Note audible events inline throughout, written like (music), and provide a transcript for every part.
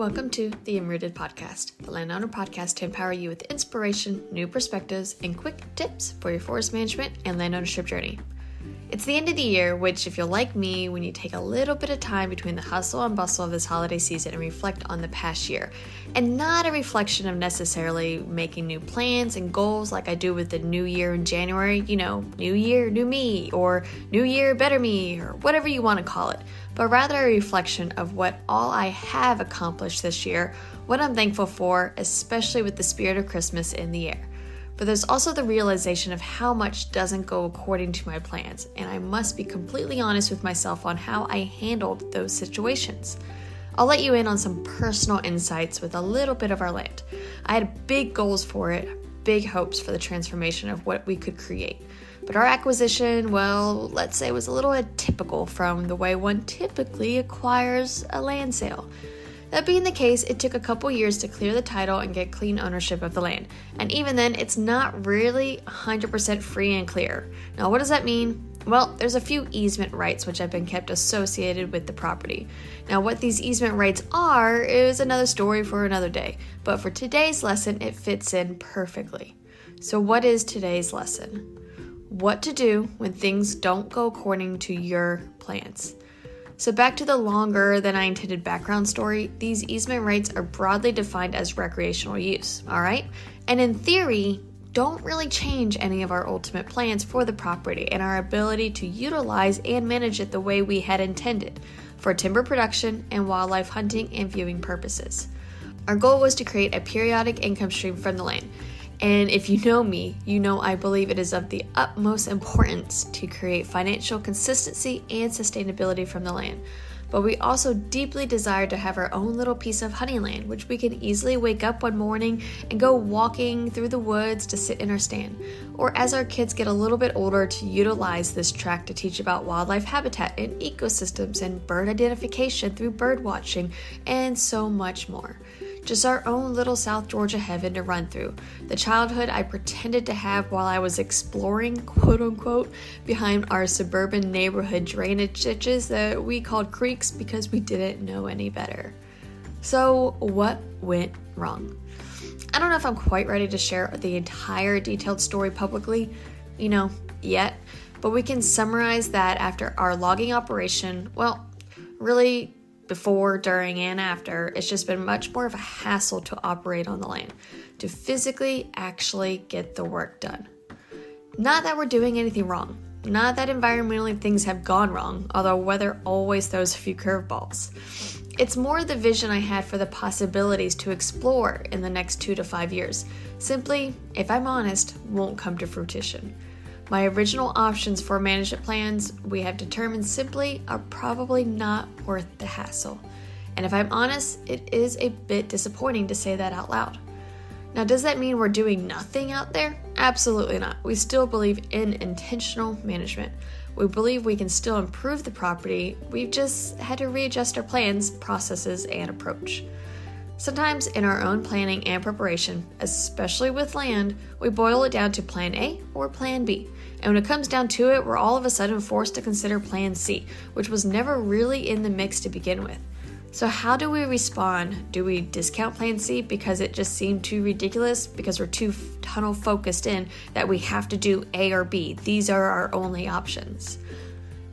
Welcome to the Enrooted Podcast, the landowner podcast to empower you with inspiration, new perspectives, and quick tips for your forest management and land ownership journey. It's the end of the year, which, if you're like me, when you take a little bit of time between the hustle and bustle of this holiday season and reflect on the past year, and not a reflection of necessarily making new plans and goals like I do with the new year in January, you know, new year, new me, or new year, better me, or whatever you want to call it, but rather a reflection of what all I have accomplished this year, what I'm thankful for, especially with the spirit of Christmas in the air but there's also the realization of how much doesn't go according to my plans, and I must be completely honest with myself on how I handled those situations. I'll let you in on some personal insights with a little bit of our land. I had big goals for it, big hopes for the transformation of what we could create. But our acquisition, well, let's say, was a little atypical from the way one typically acquires a land sale. That being the case, it took a couple years to clear the title and get clean ownership of the land. And even then, it's not really 100% free and clear. Now, what does that mean? Well, there's a few easement rights which have been kept associated with the property. Now, what these easement rights are is another story for another day, but for today's lesson, it fits in perfectly. So, what is today's lesson? What to do when things don't go according to your plans. So, back to the longer than I intended background story, these easement rights are broadly defined as recreational use, alright? And in theory, don't really change any of our ultimate plans for the property and our ability to utilize and manage it the way we had intended for timber production and wildlife hunting and viewing purposes. Our goal was to create a periodic income stream from the land and if you know me, you know I believe it is of the utmost importance to create financial consistency and sustainability from the land. But we also deeply desire to have our own little piece of honeyland, which we can easily wake up one morning and go walking through the woods to sit in our stand. Or as our kids get a little bit older, to utilize this track to teach about wildlife habitat and ecosystems and bird identification through bird watching and so much more just our own little South Georgia heaven to run through. The childhood I pretended to have while I was exploring, quote unquote, behind our suburban neighborhood drainage ditches that we called creeks because we didn't know any better. So, what went wrong? I don't know if I'm quite ready to share the entire detailed story publicly, you know, yet, but we can summarize that after our logging operation, well, really before, during, and after, it's just been much more of a hassle to operate on the land, to physically actually get the work done. Not that we're doing anything wrong, not that environmentally things have gone wrong, although weather always throws a few curveballs. It's more the vision I had for the possibilities to explore in the next two to five years. Simply, if I'm honest, won't come to fruition. My original options for management plans we have determined simply are probably not worth the hassle. And if I'm honest, it is a bit disappointing to say that out loud. Now, does that mean we're doing nothing out there? Absolutely not. We still believe in intentional management. We believe we can still improve the property. We've just had to readjust our plans, processes, and approach. Sometimes in our own planning and preparation, especially with land, we boil it down to plan A or plan B. And when it comes down to it, we're all of a sudden forced to consider plan C, which was never really in the mix to begin with. So, how do we respond? Do we discount plan C because it just seemed too ridiculous because we're too tunnel focused in that we have to do A or B? These are our only options.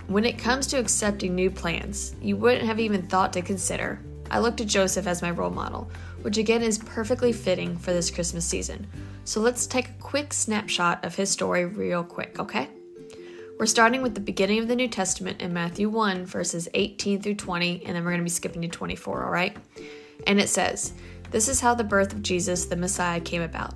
When it comes to accepting new plans, you wouldn't have even thought to consider I looked to Joseph as my role model, which again is perfectly fitting for this Christmas season. So let's take a quick snapshot of his story, real quick, okay? We're starting with the beginning of the New Testament in Matthew 1, verses 18 through 20, and then we're going to be skipping to 24, all right? And it says, This is how the birth of Jesus, the Messiah, came about.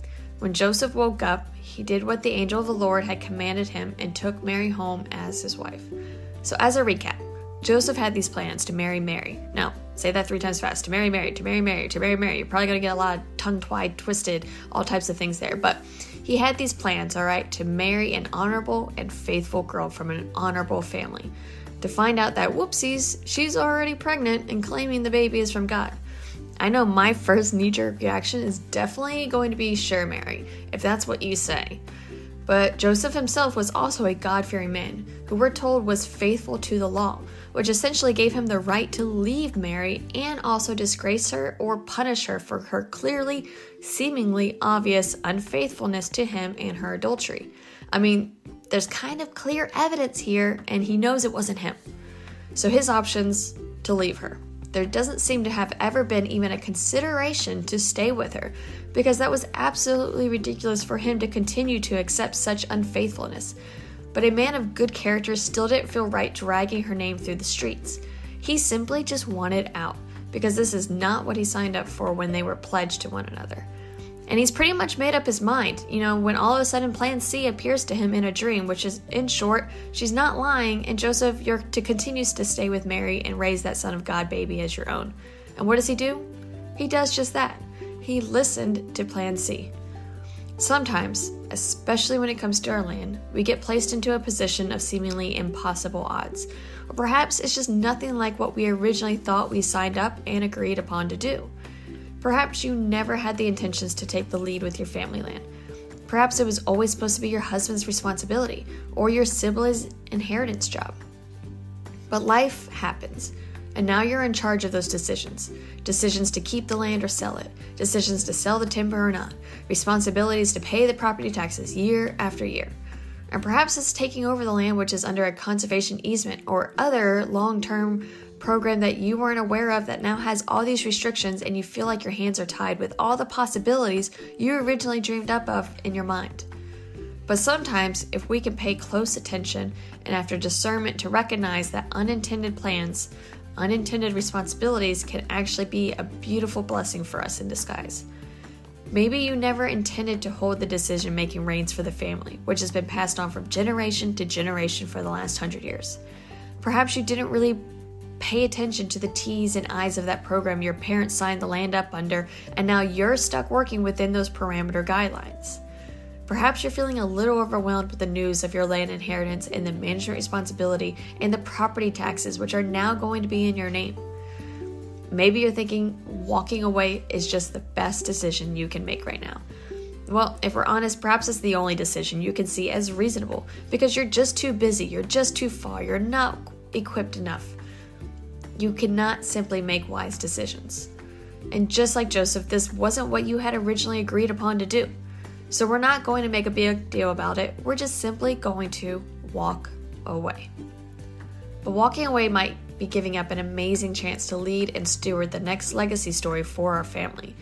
When Joseph woke up, he did what the angel of the Lord had commanded him and took Mary home as his wife. So, as a recap, Joseph had these plans to marry Mary. Now, Say that three times fast. To marry Mary, to marry Mary, to marry Mary. You're probably going to get a lot of tongue tied, twisted, all types of things there. But he had these plans, all right, to marry an honorable and faithful girl from an honorable family. To find out that, whoopsies, she's already pregnant and claiming the baby is from God. I know my first knee jerk reaction is definitely going to be sure, Mary, if that's what you say. But Joseph himself was also a God fearing man, who we're told was faithful to the law, which essentially gave him the right to leave Mary and also disgrace her or punish her for her clearly, seemingly obvious unfaithfulness to him and her adultery. I mean, there's kind of clear evidence here, and he knows it wasn't him. So his options to leave her there doesn't seem to have ever been even a consideration to stay with her, because that was absolutely ridiculous for him to continue to accept such unfaithfulness. But a man of good character still didn't feel right dragging her name through the streets. He simply just wanted out, because this is not what he signed up for when they were pledged to one another. And he's pretty much made up his mind, you know, when all of a sudden Plan C appears to him in a dream, which is, in short, she's not lying, and Joseph, you're to continues to stay with Mary and raise that Son of God baby as your own. And what does he do? He does just that. He listened to Plan C. Sometimes, especially when it comes to our land, we get placed into a position of seemingly impossible odds. Or perhaps it's just nothing like what we originally thought we signed up and agreed upon to do. Perhaps you never had the intentions to take the lead with your family land. Perhaps it was always supposed to be your husband's responsibility or your sibling's inheritance job. But life happens, and now you're in charge of those decisions decisions to keep the land or sell it, decisions to sell the timber or not, responsibilities to pay the property taxes year after year. And perhaps it's taking over the land which is under a conservation easement or other long term program that you weren't aware of that now has all these restrictions and you feel like your hands are tied with all the possibilities you originally dreamed up of in your mind. But sometimes, if we can pay close attention and after discernment to recognize that unintended plans, unintended responsibilities can actually be a beautiful blessing for us in disguise. Maybe you never intended to hold the decision making reins for the family, which has been passed on from generation to generation for the last hundred years. Perhaps you didn't really pay attention to the T's and I's of that program your parents signed the land up under, and now you're stuck working within those parameter guidelines. Perhaps you're feeling a little overwhelmed with the news of your land inheritance and the management responsibility and the property taxes, which are now going to be in your name. Maybe you're thinking walking away is just the best decision you can make right now. Well, if we're honest, perhaps it's the only decision you can see as reasonable because you're just too busy, you're just too far, you're not equipped enough. You cannot simply make wise decisions. And just like Joseph, this wasn't what you had originally agreed upon to do. So we're not going to make a big deal about it. We're just simply going to walk away. But walking away might be giving up an amazing chance to lead and steward the next legacy story for our family.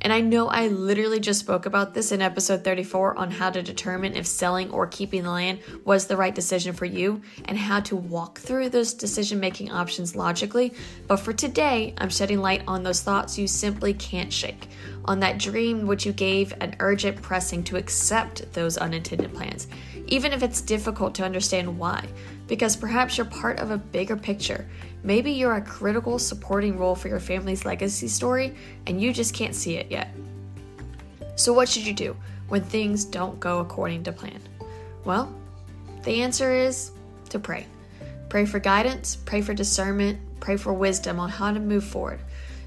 And I know I literally just spoke about this in episode 34 on how to determine if selling or keeping the land was the right decision for you and how to walk through those decision making options logically. But for today, I'm shedding light on those thoughts you simply can't shake, on that dream which you gave an urgent pressing to accept those unintended plans, even if it's difficult to understand why, because perhaps you're part of a bigger picture Maybe you're a critical supporting role for your family's legacy story and you just can't see it yet. So, what should you do when things don't go according to plan? Well, the answer is to pray. Pray for guidance, pray for discernment, pray for wisdom on how to move forward.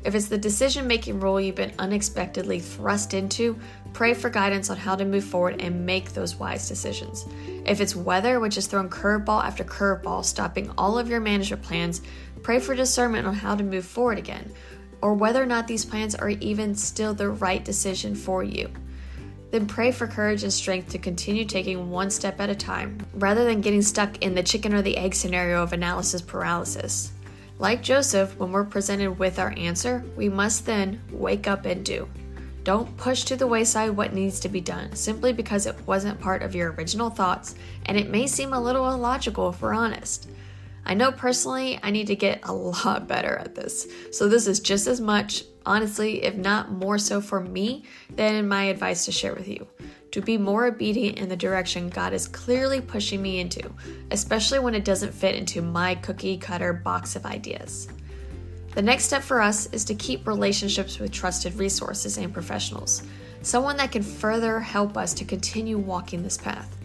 If it's the decision making role you've been unexpectedly thrust into, pray for guidance on how to move forward and make those wise decisions. If it's weather, which is throwing curveball after curveball, stopping all of your management plans, Pray for discernment on how to move forward again, or whether or not these plans are even still the right decision for you. Then pray for courage and strength to continue taking one step at a time, rather than getting stuck in the chicken or the egg scenario of analysis paralysis. Like Joseph, when we're presented with our answer, we must then wake up and do. Don't push to the wayside what needs to be done simply because it wasn't part of your original thoughts and it may seem a little illogical if we're honest. I know personally I need to get a (laughs) lot better at this. So, this is just as much, honestly, if not more so for me, than my advice to share with you. To be more obedient in the direction God is clearly pushing me into, especially when it doesn't fit into my cookie cutter box of ideas. The next step for us is to keep relationships with trusted resources and professionals, someone that can further help us to continue walking this path.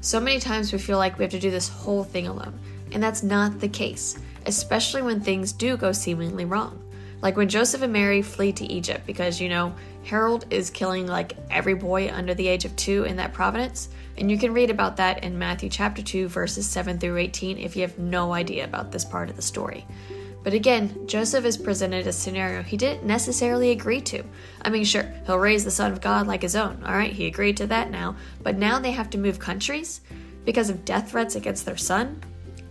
So many times we feel like we have to do this whole thing alone, and that's not the case, especially when things do go seemingly wrong. Like when Joseph and Mary flee to Egypt because, you know, Herod is killing like every boy under the age of two in that province. And you can read about that in Matthew chapter 2, verses 7 through 18 if you have no idea about this part of the story. But again, Joseph is presented a scenario he didn't necessarily agree to. I mean, sure, he'll raise the Son of God like his own, alright, he agreed to that now, but now they have to move countries because of death threats against their son?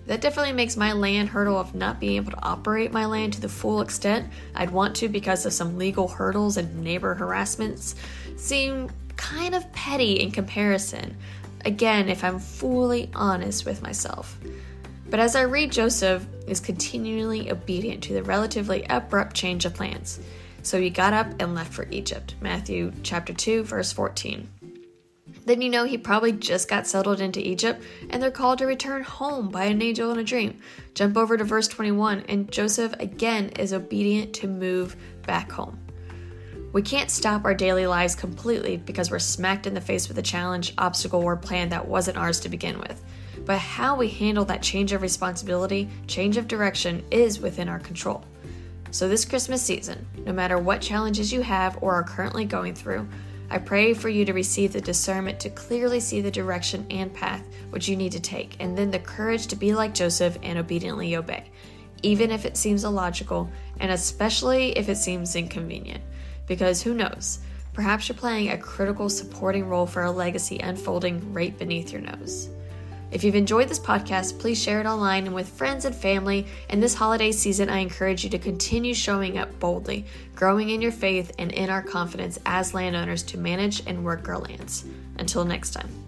That definitely makes my land hurdle of not being able to operate my land to the full extent I'd want to because of some legal hurdles and neighbor harassments seem kind of petty in comparison. Again, if I'm fully honest with myself. But as I read, Joseph is continually obedient to the relatively abrupt change of plans. So he got up and left for Egypt. Matthew chapter 2 verse 14 then you know he probably just got settled into Egypt and they're called to return home by an angel in a dream. Jump over to verse 21, and Joseph again is obedient to move back home. We can't stop our daily lives completely because we're smacked in the face with a challenge, obstacle, or plan that wasn't ours to begin with. But how we handle that change of responsibility, change of direction, is within our control. So, this Christmas season, no matter what challenges you have or are currently going through, I pray for you to receive the discernment to clearly see the direction and path which you need to take, and then the courage to be like Joseph and obediently obey, even if it seems illogical, and especially if it seems inconvenient. Because who knows? Perhaps you're playing a critical supporting role for a legacy unfolding right beneath your nose. If you've enjoyed this podcast, please share it online and with friends and family. And this holiday season, I encourage you to continue showing up boldly, growing in your faith and in our confidence as landowners to manage and work our lands. Until next time.